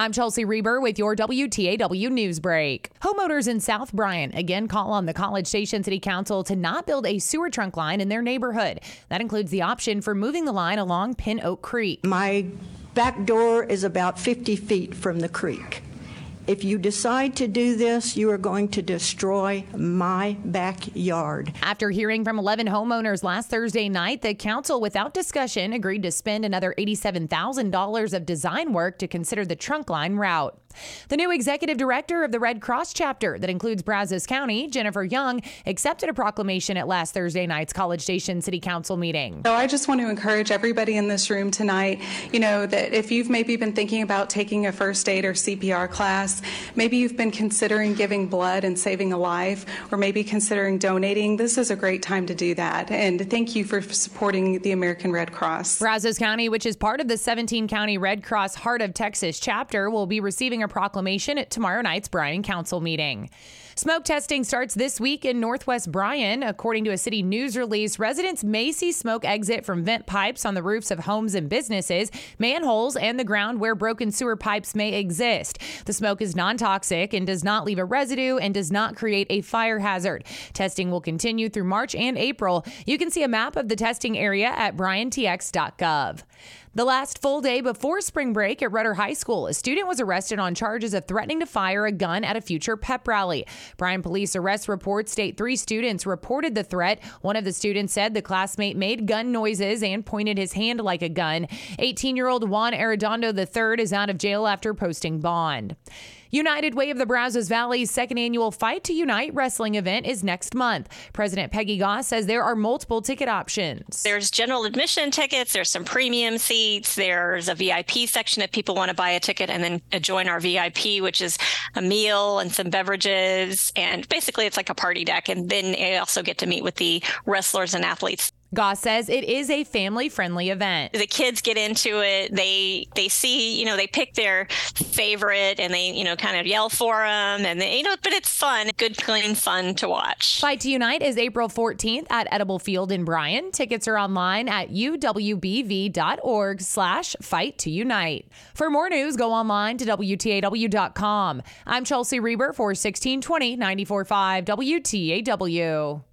I'm Chelsea Reber with your WTAW News Break. Homeowners in South Bryan again call on the College Station City Council to not build a sewer trunk line in their neighborhood. That includes the option for moving the line along Pin Oak Creek. My back door is about 50 feet from the creek. If you decide to do this, you are going to destroy my backyard. After hearing from 11 homeowners last Thursday night, the council, without discussion, agreed to spend another $87,000 of design work to consider the trunk line route. The new executive director of the Red Cross chapter that includes Brazos County, Jennifer Young, accepted a proclamation at last Thursday night's College Station City Council meeting. So I just want to encourage everybody in this room tonight, you know, that if you've maybe been thinking about taking a first aid or CPR class, maybe you've been considering giving blood and saving a life, or maybe considering donating, this is a great time to do that. And thank you for supporting the American Red Cross. Brazos County, which is part of the 17 county Red Cross Heart of Texas chapter, will be receiving a proclamation at tomorrow night's Bryan Council meeting. Smoke testing starts this week in Northwest Bryan. According to a city news release, residents may see smoke exit from vent pipes on the roofs of homes and businesses, manholes, and the ground where broken sewer pipes may exist. The smoke is non toxic and does not leave a residue and does not create a fire hazard. Testing will continue through March and April. You can see a map of the testing area at bryantx.gov. The last full day before spring break at Rudder High School, a student was arrested on charges of threatening to fire a gun at a future pep rally. Bryan police arrest reports state three students reported the threat. One of the students said the classmate made gun noises and pointed his hand like a gun. 18 year old Juan Arredondo III is out of jail after posting bond. United Way of the Brazos Valley's second annual Fight to Unite wrestling event is next month. President Peggy Goss says there are multiple ticket options. There's general admission tickets, there's some premium seats, there's a VIP section if people want to buy a ticket and then join our VIP, which is a meal and some beverages. And basically, it's like a party deck. And then they also get to meet with the wrestlers and athletes Goss says it is a family-friendly event. The kids get into it. They they see, you know, they pick their favorite and they, you know, kind of yell for them and they, you know, but it's fun, good, clean fun to watch. Fight to Unite is April 14th at Edible Field in Bryan. Tickets are online at uwbv.org slash fight to unite. For more news, go online to WTAW.com. I'm Chelsea Reber for 1620 94.5 WTAW.